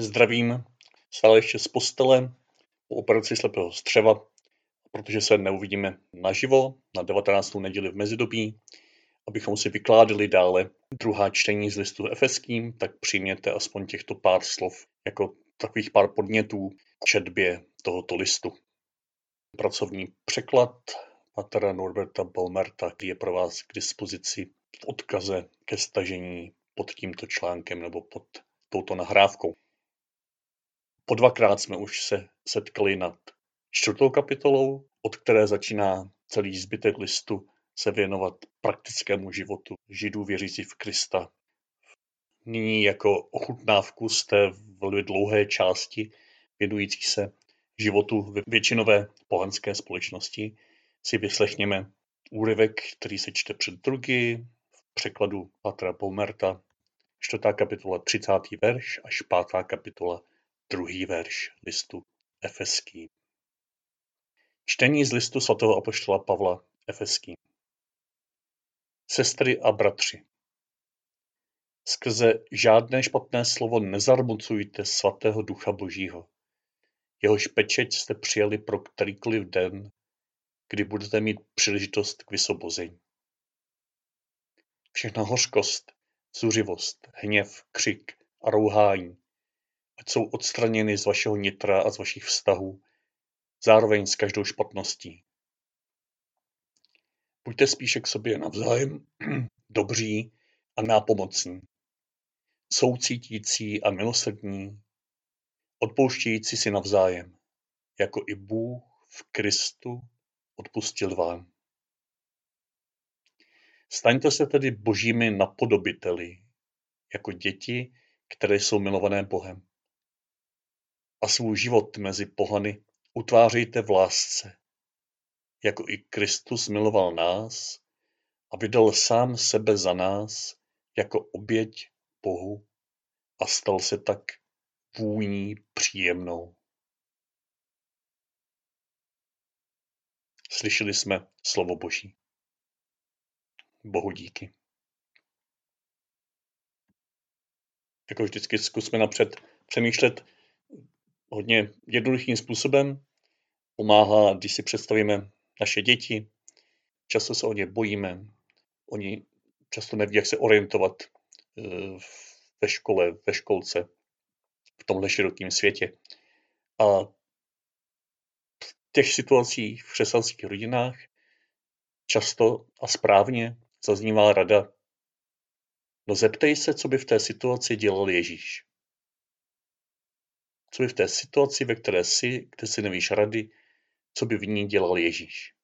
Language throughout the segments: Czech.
Zdravím, stále ještě z postele po operaci slepého střeva, protože se neuvidíme naživo na 19. neděli v mezidobí, abychom si vykládali dále druhá čtení z listu efeským, tak přijměte aspoň těchto pár slov jako takových pár podnětů četbě tohoto listu. Pracovní překlad Patera Norberta Balmerta, je pro vás k dispozici v odkaze ke stažení pod tímto článkem nebo pod touto nahrávkou. Po dvakrát jsme už se setkali nad čtvrtou kapitolou, od které začíná celý zbytek listu se věnovat praktickému životu židů věřících v Krista. Nyní jako ochutnávku z té velmi dlouhé části věnující se životu většinové pohanské společnosti si vyslechněme úryvek, který se čte před drugy v překladu Patra Poumerta, čtvrtá kapitola 30. verš až pátá kapitola druhý verš listu Efeský. Čtení z listu svatého apoštola Pavla Efeský. Sestry a bratři, skrze žádné špatné slovo nezarmucujte svatého ducha božího. Jehož pečeť jste přijali pro kterýkoliv den, kdy budete mít příležitost k vysobození. Všechna hořkost, zuřivost, hněv, křik a rouhání, ať jsou odstraněny z vašeho nitra a z vašich vztahů, zároveň s každou špatností. Buďte spíše k sobě navzájem dobří a nápomocní, soucítící a milosrdní, odpouštějící si navzájem, jako i Bůh v Kristu odpustil vám. Staňte se tedy božími napodobiteli, jako děti, které jsou milované Bohem. A svůj život mezi pohany utvářejte v lásce, jako i Kristus miloval nás a vydal sám sebe za nás jako oběť Bohu a stal se tak vůní příjemnou. Slyšeli jsme slovo Boží. Bohu díky. Jako vždycky zkusme napřed přemýšlet hodně jednoduchým způsobem. Pomáhá, když si představíme naše děti. Často se o ně bojíme. Oni často neví, jak se orientovat eh, ve škole, ve školce, v tomhle širokém světě. A v těch situacích v křesťanských rodinách často a správně zaznívá rada No zeptej se, co by v té situaci dělal Ježíš. Co by v té situaci, ve které jsi, kde si nevíš rady, co by v ní dělal Ježíš.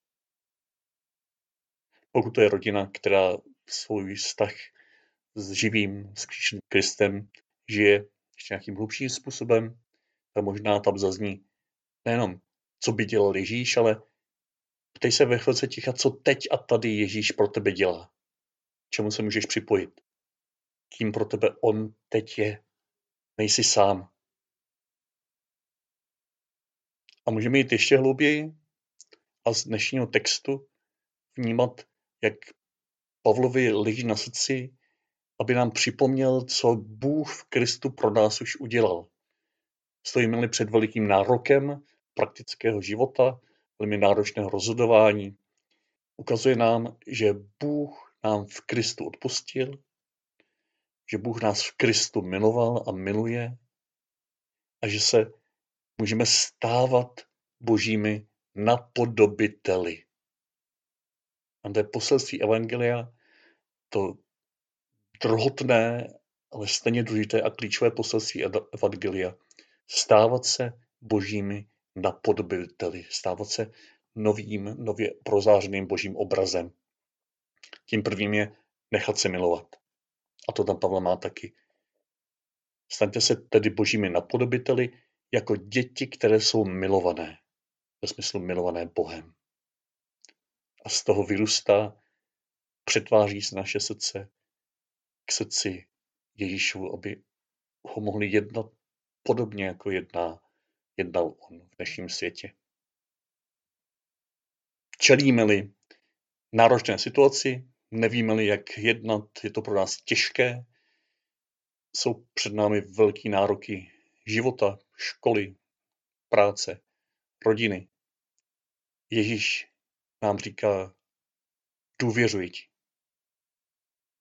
Pokud to je rodina, která svůj vztah s živým, s Kristem žije ještě nějakým hlubším způsobem, tak možná tam zazní nejenom, co by dělal Ježíš, ale ptej se ve chvilce ticha, co teď a tady Ježíš pro tebe dělá. Čemu se můžeš připojit. Kým pro tebe on teď je. Nejsi sám. A můžeme jít ještě hlouběji a z dnešního textu vnímat, jak Pavlovi leží na srdci, aby nám připomněl, co Bůh v Kristu pro nás už udělal. Stojíme-li před velikým nárokem praktického života, velmi náročného rozhodování, ukazuje nám, že Bůh nám v Kristu odpustil, že Bůh nás v Kristu miloval a miluje a že se můžeme stávat božími napodobiteli. A to je poselství Evangelia, to druhotné, ale stejně důležité a klíčové poselství Evangelia. Stávat se božími napodobiteli, stávat se novým, nově prozářeným božím obrazem. Tím prvním je nechat se milovat. A to tam Pavel má taky. Staňte se tedy božími napodobiteli, jako děti, které jsou milované, ve smyslu milované Bohem. A z toho vyrůstá, přetváří se naše srdce k srdci Ježíšu, aby ho mohli jednat podobně, jako jedná, jednal on v dnešním světě. Čelíme-li náročné situaci, nevíme-li, jak jednat, je to pro nás těžké, jsou před námi velký nároky života, školy, práce, rodiny. Ježíš nám říká, důvěřuji ti.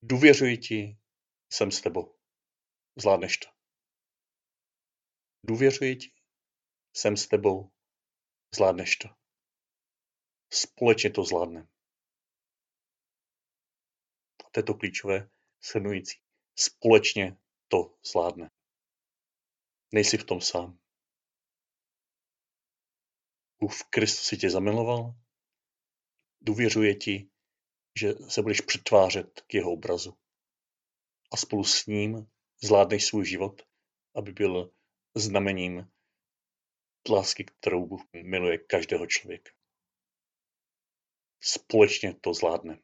Důvěřuji ti, jsem s tebou. Zvládneš to. Důvěřuji ti, jsem s tebou, zvládneš to. Společně to zvládneme. A to je to klíčové, shrnující. Společně to zvládne. Nejsi v tom sám. Bůh v Kristu si tě zamiloval, důvěřuje ti, že se budeš přetvářet k jeho obrazu. A spolu s ním zvládneš svůj život, aby byl znamením lásky, kterou Bůh miluje každého člověka. Společně to zvládne.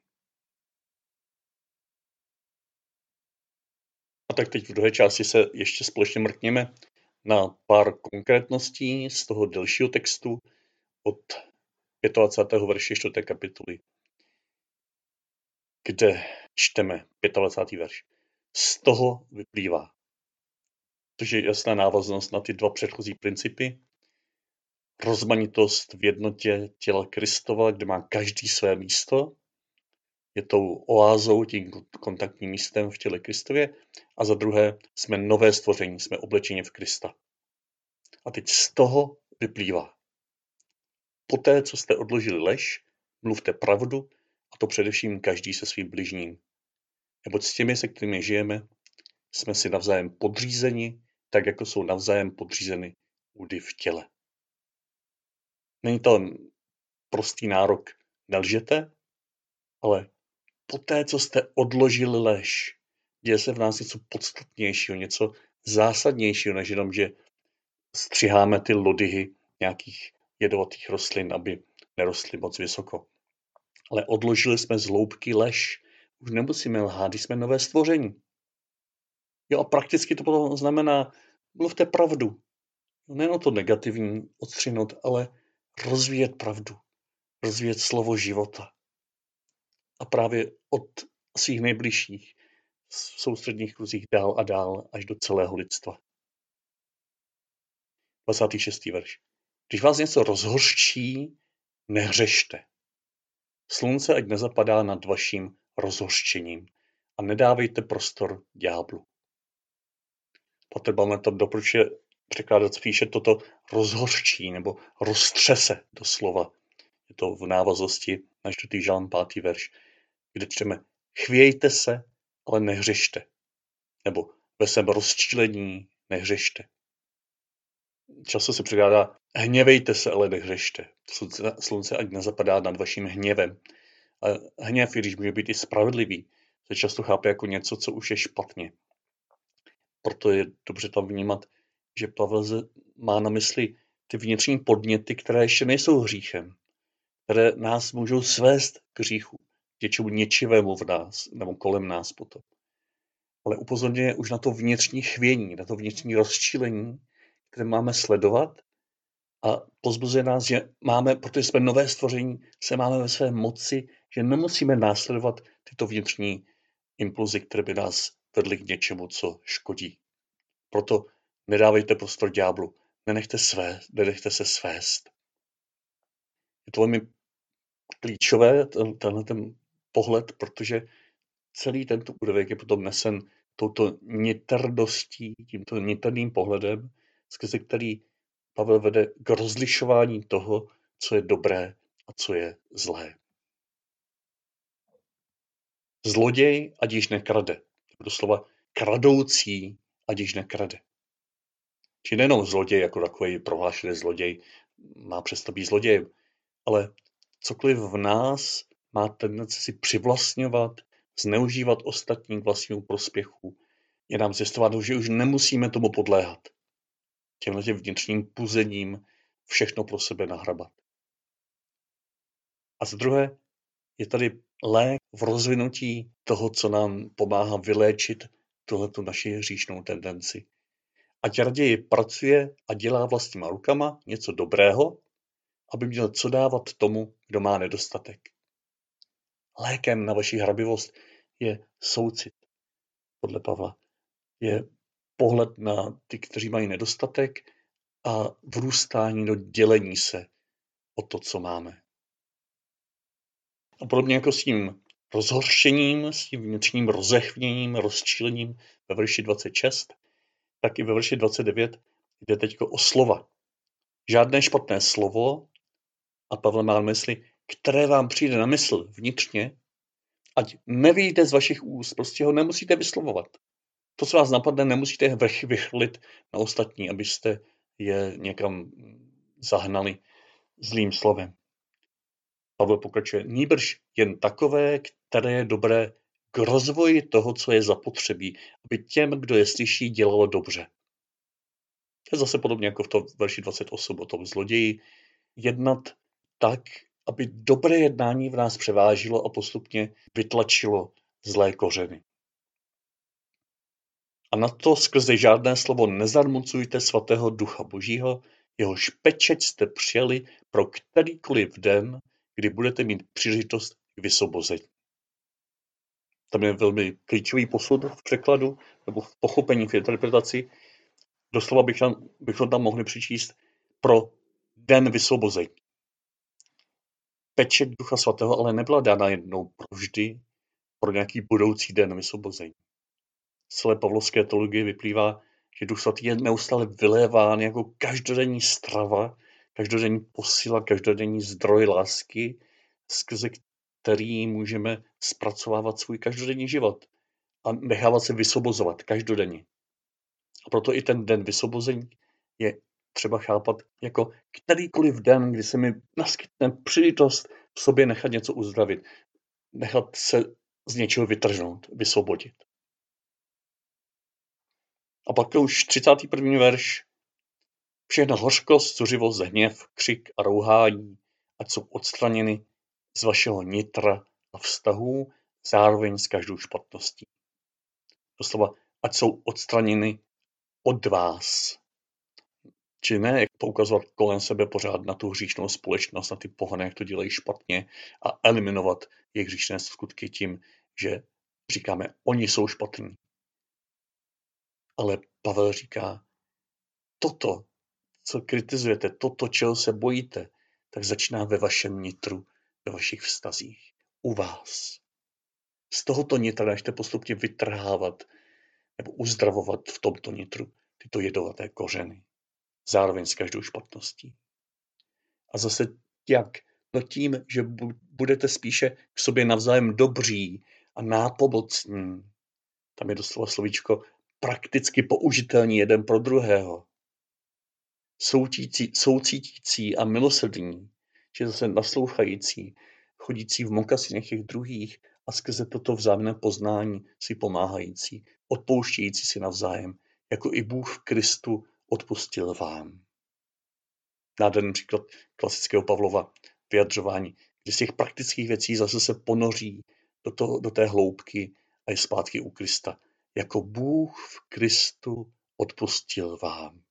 A tak teď v druhé části se ještě společně mrkněme na pár konkrétností z toho delšího textu od 25. verše 4. kapitoly, kde čteme 25. verš. Z toho vyplývá, což je jasná návaznost na ty dva předchozí principy, rozmanitost v jednotě těla Kristova, kde má každý své místo, je tou oázou, tím kontaktním místem v těle Kristově, a za druhé jsme nové stvoření, jsme oblečeni v Krista. A teď z toho vyplývá. Poté, co jste odložili lež, mluvte pravdu, a to především každý se svým bližním. Neboť s těmi, se kterými žijeme, jsme si navzájem podřízeni, tak jako jsou navzájem podřízeny údy v těle. Není to prostý nárok nelžete, ale poté, co jste odložili lež, děje se v nás něco podstatnějšího, něco zásadnějšího, než jenom, že střiháme ty lodyhy nějakých jedovatých rostlin, aby nerostly moc vysoko. Ale odložili jsme z loubky lež. Už nemusíme lhát, když jsme nové stvoření. Jo a prakticky to potom znamená, mluvte pravdu. Nejen to negativní odstřinout, ale rozvíjet pravdu. Rozvíjet slovo života. A právě od svých nejbližších v soustředních kruzích dál a dál až do celého lidstva. 26. verš. Když vás něco rozhořčí, nehřešte. Slunce ať nezapadá nad vaším rozhořčením a nedávejte prostor ďáblu. Petr to doporučuje překládat spíše toto rozhořčí nebo roztřese doslova. Je to v návaznosti na 4. žalm 5. verš, kde čteme chvějte se, ale nehřešte. Nebo ve svém rozčílení nehřešte často se překládá hněvejte se, ale nehřešte. Slunce, slunce ať nezapadá nad vaším hněvem. A hněv, když může být i spravedlivý, se často chápe jako něco, co už je špatně. Proto je dobře tam vnímat, že Pavel má na mysli ty vnitřní podněty, které ještě nejsou hříchem, které nás můžou svést k hříchu, něčemu něčivému v nás nebo kolem nás potom. Ale upozorňuje už na to vnitřní chvění, na to vnitřní rozčílení, které máme sledovat a pozbuzuje nás, že máme, protože jsme nové stvoření, se máme ve své moci, že nemusíme následovat tyto vnitřní impulzy, které by nás vedly k něčemu, co škodí. Proto nedávejte prostor ďáblu, nenechte, své, nenechte se svést. Je to velmi klíčové, ten, tenhle ten pohled, protože celý tento údovek je potom nesen touto nitrdostí, tímto nitrdným pohledem, skrze který Pavel vede k rozlišování toho, co je dobré a co je zlé. Zloděj, ať již nekrade. Doslova kradoucí, ať již nekrade. Či nejenom zloděj jako takový prohlášený zloděj má přesto být zlodějem, ale cokoliv v nás má tendenci si přivlastňovat, zneužívat ostatní k vlastnímu prospěchu, je nám zjistováno, že už nemusíme tomu podléhat těmhle těm vnitřním puzením všechno pro sebe nahrabat. A za druhé je tady lék v rozvinutí toho, co nám pomáhá vyléčit tuhletu naši hříšnou tendenci. Ať raději pracuje a dělá vlastníma rukama něco dobrého, aby měl co dávat tomu, kdo má nedostatek. Lékem na vaši hrabivost je soucit, podle Pavla. Je pohled na ty, kteří mají nedostatek a vrůstání do dělení se o to, co máme. A podobně jako s tím rozhoršením, s tím vnitřním rozechvěním, rozčílením ve verši 26, tak i ve verši 29 jde teď o slova. Žádné špatné slovo, a Pavel má na mysli, které vám přijde na mysl vnitřně, ať nevíte z vašich úst, prostě ho nemusíte vyslovovat. To, co vás napadne, nemusíte vychlit na ostatní, abyste je někam zahnali zlým slovem. Pavel pokračuje, nýbrž jen takové, které je dobré k rozvoji toho, co je zapotřebí, aby těm, kdo je slyší, dělalo dobře. To je zase podobně jako v tom verši 28 o tom zloději. Jednat tak, aby dobré jednání v nás převážilo a postupně vytlačilo zlé kořeny. A na to skrze žádné slovo nezarmucujte svatého ducha božího, jehož pečeť jste přijali pro kterýkoliv den, kdy budete mít příležitost k vysobození. Tam je velmi klíčový posud v překladu nebo v pochopení, v interpretaci. Doslova bych tam, bychom tam mohli přičíst pro den vysvobození. Pečet Ducha Svatého ale nebyla dána jednou provždy pro nějaký budoucí den vysvobození. Z celé pavlovské teologie vyplývá, že Duch Svatý je neustále vyléván jako každodenní strava, každodenní posila, každodenní zdroj lásky, skrze který můžeme zpracovávat svůj každodenní život a nechávat se vysobozovat každodenně. A proto i ten den vysobození je třeba chápat jako kterýkoliv den, kdy se mi naskytne příležitost v sobě nechat něco uzdravit, nechat se z něčeho vytržnout, vysvobodit. A pak to už 31. verš. Všechna hořkost, zuřivost, hněv, křik a rouhání, ať jsou odstraněny z vašeho nitra a vztahů, zároveň s každou špatností. Doslova, ať jsou odstraněny od vás. Či ne, jak poukazovat kolem sebe pořád na tu hříšnou společnost, na ty pohany, jak to dělají špatně a eliminovat jejich hříšné skutky tím, že říkáme, oni jsou špatní. Ale Pavel říká, toto, co kritizujete, toto, čeho se bojíte, tak začíná ve vašem nitru, ve vašich vztazích, u vás. Z tohoto nitra nechte postupně vytrhávat nebo uzdravovat v tomto nitru tyto jedovaté kořeny, zároveň s každou špatností. A zase jak? No tím, že budete spíše k sobě navzájem dobří a nápomocní. Tam je doslova slovíčko prakticky použitelní jeden pro druhého. Soucítící, soucítící a milosrdní, či zase naslouchající, chodící v mokasinech těch druhých a skrze toto vzájemné poznání si pomáhající, odpouštějící si navzájem, jako i Bůh v Kristu odpustil vám. Nádherný příklad klasického Pavlova vyjadřování, kdy z těch praktických věcí zase se ponoří do, toho, do té hloubky a je zpátky u Krista. Jako Bůh v Kristu odpustil vám.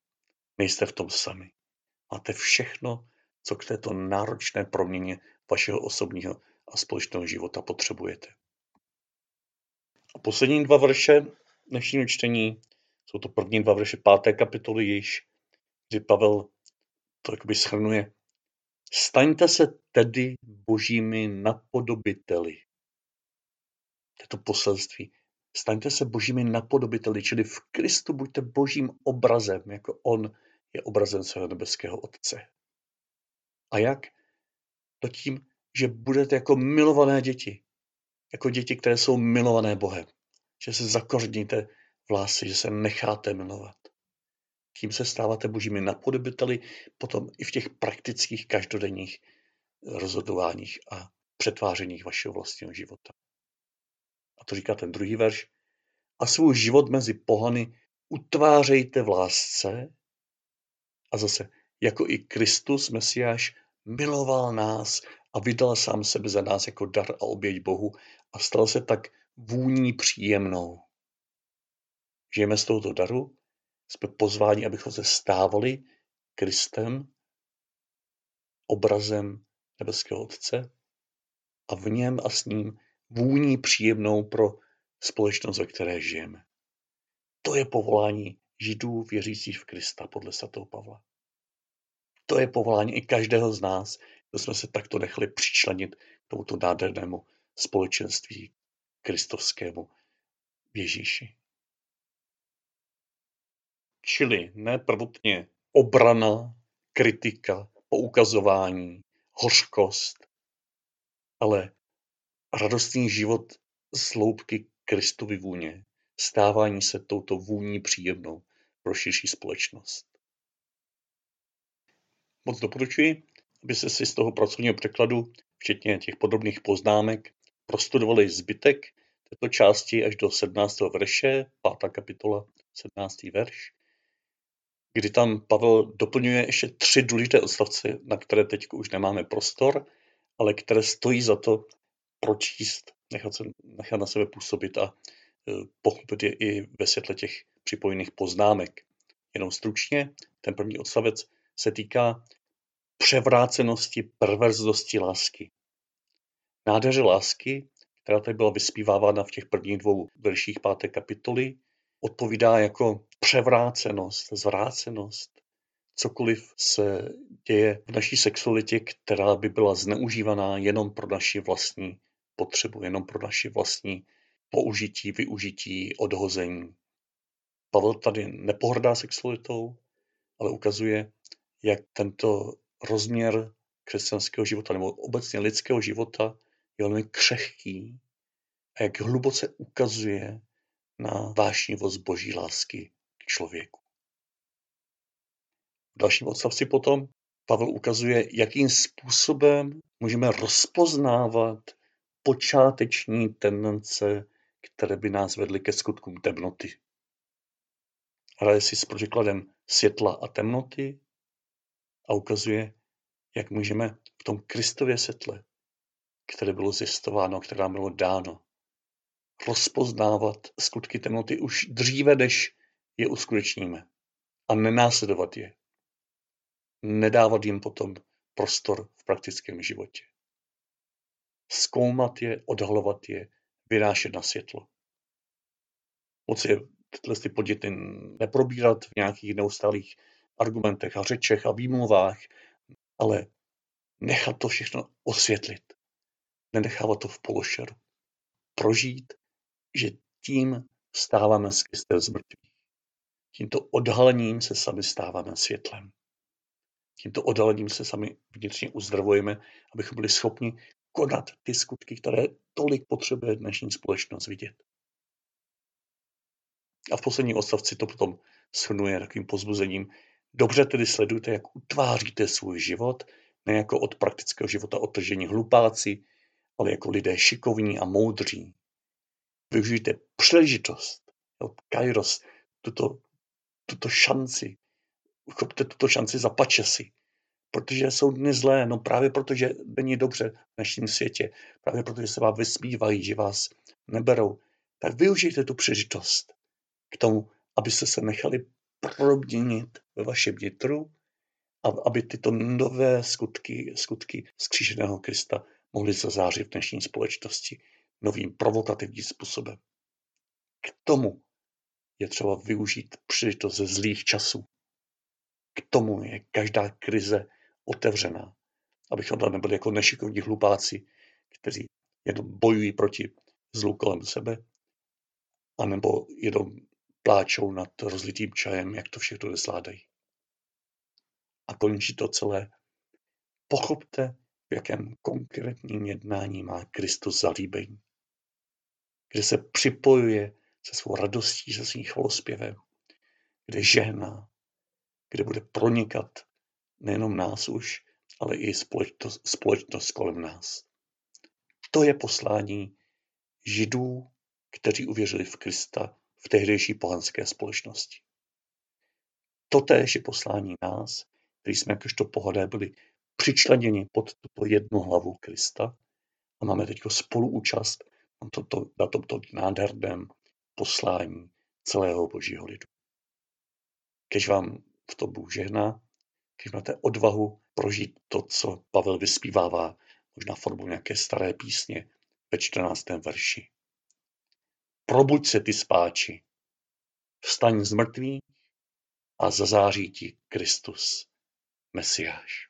Nejste v tom sami. Máte všechno, co k této náročné proměně vašeho osobního a společného života potřebujete. A poslední dva verše dnešního čtení jsou to první dva verše páté kapitoly již, kdy Pavel to jakoby schrnuje. Staňte se tedy božími napodobiteli. To je to poselství. Staňte se božími napodobiteli, čili v Kristu buďte božím obrazem, jako on je obrazem svého nebeského Otce. A jak? To tím, že budete jako milované děti. Jako děti, které jsou milované Bohem. Že se zakořníte v lásce, že se necháte milovat. Tím se stáváte božími napodobiteli potom i v těch praktických každodenních rozhodováních a přetvářeních vašeho vlastního života. A to říká ten druhý verš. A svůj život mezi pohany utvářejte v lásce. A zase, jako i Kristus, Mesiáš, miloval nás a vydal sám sebe za nás jako dar a oběť Bohu a stal se tak vůní příjemnou. Žijeme z tohoto daru, jsme pozváni, abychom se stávali Kristem, obrazem nebeského Otce a v něm a s ním vůní příjemnou pro společnost, ve které žijeme. To je povolání židů věřících v Krista podle svatého Pavla. To je povolání i každého z nás, kdo jsme se takto nechali přičlenit k tomuto nádhernému společenství kristovskému Ježíši. Čili ne prvotně obrana, kritika, poukazování, hořkost, ale radostný život z loupky Kristovy vůně, stávání se touto vůní příjemnou pro širší společnost. Moc doporučuji, abyste si z toho pracovního překladu, včetně těch podobných poznámek, prostudovali zbytek této části až do 17. verše, 5. kapitola, 17. verš, kdy tam Pavel doplňuje ještě tři důležité odstavce, na které teď už nemáme prostor, ale které stojí za to pročíst, nechat, se, nechat na sebe působit a e, pochopit je i ve světle těch připojených poznámek. Jenom stručně, ten první odstavec se týká převrácenosti, perverznosti lásky. Nádheře lásky, která tady byla vyspívávána v těch prvních dvou verších páté kapitoly, odpovídá jako převrácenost, zvrácenost, cokoliv se děje v naší sexualitě, která by byla zneužívaná jenom pro naši vlastní potřebu, jenom pro naši vlastní použití, využití, odhození. Pavel tady nepohrdá sexualitou, ale ukazuje, jak tento rozměr křesťanského života nebo obecně lidského života je velmi křehký a jak hluboce ukazuje na vášnivost boží lásky k člověku. V dalším odstavci potom Pavel ukazuje, jakým způsobem můžeme rozpoznávat počáteční tendence, které by nás vedly ke skutkům temnoty. Hraje si s protikladem světla a temnoty a ukazuje, jak můžeme v tom Kristově světle, které bylo zjistováno, které nám bylo dáno, rozpoznávat skutky temnoty už dříve, než je uskutečníme a nenásledovat je. Nedávat jim potom prostor v praktickém životě. Zkoumat je, odhalovat je, vynášet na světlo. Moc je tyhle ty podněty neprobírat v nějakých neustálých argumentech a řečech a výmluvách, ale nechat to všechno osvětlit. Nenechávat to v pološeru. Prožít že tím stáváme z Kristem z mrtvých. Tímto odhalením se sami stáváme světlem. Tímto odhalením se sami vnitřně uzdravujeme, abychom byli schopni konat ty skutky, které tolik potřebuje dnešní společnost vidět. A v posledním odstavci to potom shrnuje takovým pozbuzením. Dobře tedy sledujte, jak utváříte svůj život, ne jako od praktického života otržení hlupáci, ale jako lidé šikovní a moudří, využijte příležitost, jo, kairos, tuto, tuto šanci, uchopte tuto šanci za pačesy, protože jsou dny zlé, no právě protože není dobře v dnešním světě, právě protože se vám vysmívají, že vás neberou, tak využijte tu příležitost k tomu, abyste se nechali proměnit ve vašem vnitru, a aby tyto nové skutky, skutky skříšeného Krista mohly zazářit v dnešní společnosti novým provokativním způsobem. K tomu je třeba využít příležitost ze zlých časů. K tomu je každá krize otevřená, abychom tam nebyli jako nešikovní hlupáci, kteří jenom bojují proti zlu kolem sebe, anebo jenom pláčou nad rozlitým čajem, jak to všechno nezvládají. A končí to celé. Pochopte, v jakém konkrétním jednání má Kristus zalíbení kde se připojuje se svou radostí, se svým chvalospěvem, kde žehná, kde bude pronikat nejenom nás už, ale i společnost, společnost kolem nás. To je poslání židů, kteří uvěřili v Krista v tehdejší pohanské společnosti. Totéž je poslání nás, kteří jsme jakožto pohodé byli přičleněni pod tuto jednu hlavu Krista a máme teď spoluúčast na tomto, na tomto nádherném poslání celého božího lidu. Kež vám v tom Bůh žehná, když máte odvahu prožít to, co Pavel vyspívává, možná formou nějaké staré písně ve 14. verši. Probuď se ty spáči, vstaň z mrtvých a zazáří ti Kristus, Mesiáš.